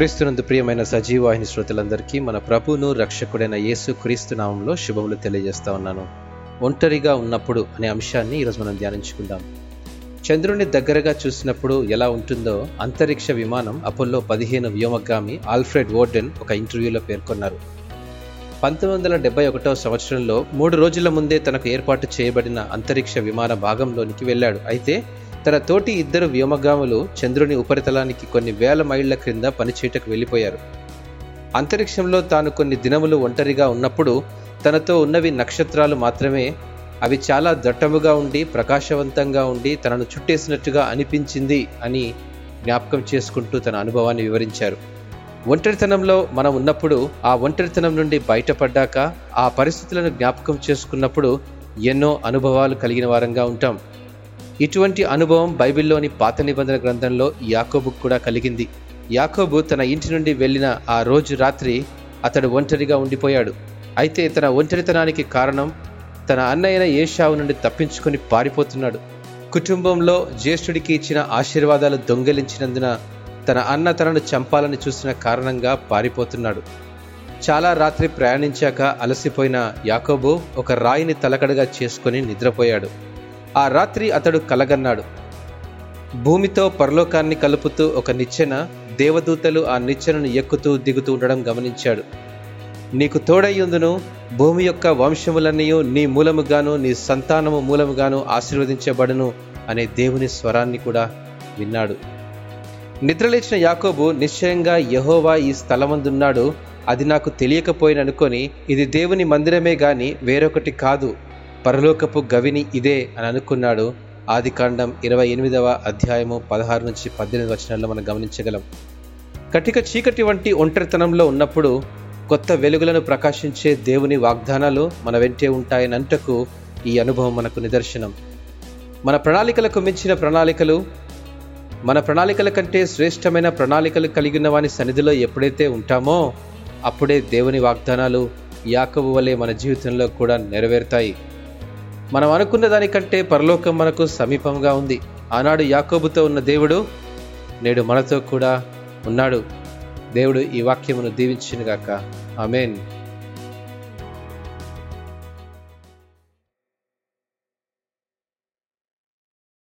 క్రీస్తునందు ప్రియమైన సజీవాహిని శ్రోతలందరికీ మన ప్రభువును రక్షకుడైన యేసు క్రీస్తు నామంలో శుభములు తెలియజేస్తా ఉన్నాను. ఒంటరిగా ఉన్నప్పుడు అనే అంశాన్ని ఈరోజు మనం ధ్యానించుకుందాం. చంద్రుని దగ్గరగా చూసినప్పుడు ఎలా ఉంటుందో అంతరిక్ష విమానం అపోలో పదిహేను వ్యోమగామి ఆల్ఫ్రెడ్ ఓర్డెన్ ఒక ఇంటర్వ్యూలో పేర్కొన్నారు. పంతొమ్మిది వందల డెబ్బై ఒకటో సంవత్సరంలో మూడు రోజుల ముందే తనకు ఏర్పాటు చేయబడిన అంతరిక్ష విమాన భాగంలోనికి వెళ్ళాడు. అయితే తన తోటి ఇద్దరు వ్యోమగాములు చంద్రుని ఉపరితలానికి కొన్ని వేల మైళ్ళ క్రింద పనిచేయటకు వెళ్ళిపోయారు. అంతరిక్షంలో తాను కొన్ని దినములు ఒంటరిగా ఉన్నప్పుడు తనతో ఉన్నవి నక్షత్రాలు మాత్రమే అవి చాలా దట్టముగా ఉండి ప్రకాశవంతంగా ఉండి తనను చుట్టేసినట్టుగా అనిపించింది అని జ్ఞాపకం చేసుకుంటూ తన అనుభవాన్ని వివరించారు. ఒంటరితనంలో మనం ఉన్నప్పుడు ఆ ఒంటరితనం నుండి బయటపడ్డాక ఆ పరిస్థితులను జ్ఞాపకం చేసుకున్నప్పుడు ఎన్నో అనుభవాలు కలిగిన వారంగా ఉంటాం. ఇటువంటి అనుభవం బైబిల్లోని పాత నిబంధన గ్రంథంలో యాకోబుకు కూడా కలిగింది. యాకోబు తన ఇంటి నుండి వెళ్ళిన ఆ రోజు రాత్రి అతడు ఒంటరిగా ఉండిపోయాడు. అయితే తన ఒంటరితనానికి కారణం తన అన్నయ్యన ఏషావు నుండి తప్పించుకొని పారిపోతున్నాడు. కుటుంబంలో జ్యేష్ఠుడికి ఇచ్చిన ఆశీర్వాదాలు దొంగిలించినందున తన అన్న తనను చంపాలని చూసిన కారణంగా పారిపోతున్నాడు. చాలా రాత్రి ప్రయాణించాక అలసిపోయిన యాకోబు ఒక రాయిని తలకడగా చేసుకుని నిద్రపోయాడు. ఆ రాత్రి అతడు కలగన్నాడు. భూమితో పరలోకాన్ని కలుపుతూ ఒక నిచ్చెన దేవదూతలు ఆ నిచ్చెనను ఎక్కుతూ దిగుతూ ఉండడం గమనించాడు. నీకు తోడయ్యుందును భూమి యొక్క వంశములన్నీ నీ మూలముగాను నీ సంతానము మూలముగాను ఆశీర్వదించబడును అనే దేవుని స్వరాన్ని కూడా విన్నాడు. నిద్రలేచిన యాకోబు నిశ్చయంగా యహోవా ఈ స్థలమందున్నాడు అది నాకు తెలియకపోయిననుకొని ఇది దేవుని మందిరమే గాని వేరొకటి కాదు. పరలోకపు గవిని ఇదే అని అనుకున్నాడు. ఆది కాండం ఇరవై ఎనిమిదవ అధ్యాయము పదహారు నుంచి పద్దెనిమిది వచనాల్లో మనం గమనించగలం. కటిక చీకటి వంటి ఒంటరితనంలో ఉన్నప్పుడు కొత్త వెలుగులను ప్రకాశించే దేవుని వాగ్దానాలు మన వెంటే ఉంటాయనంటకు ఈ అనుభవం మనకు నిదర్శనం. మన ప్రణాళికలకు మించిన ప్రణాళికలు మన ప్రణాళికల కంటే శ్రేష్టమైన ప్రణాళికలు కలిగిన వాని సన్నిధిలో ఎప్పుడైతే ఉంటామో అప్పుడే దేవుని వాగ్దానాలు యాకవు వలె మన జీవితంలో కూడా నెరవేరుతాయి. మనం అనుకున్న దానికంటే పరలోకం మనకు సమీపంగా ఉంది. ఆనాడు యాకోబుతో ఉన్న దేవుడు నేడు మనతో కూడా ఉన్నాడు. దేవుడు ఈ వాక్యమును దీవించినగాక. ఆమెన్.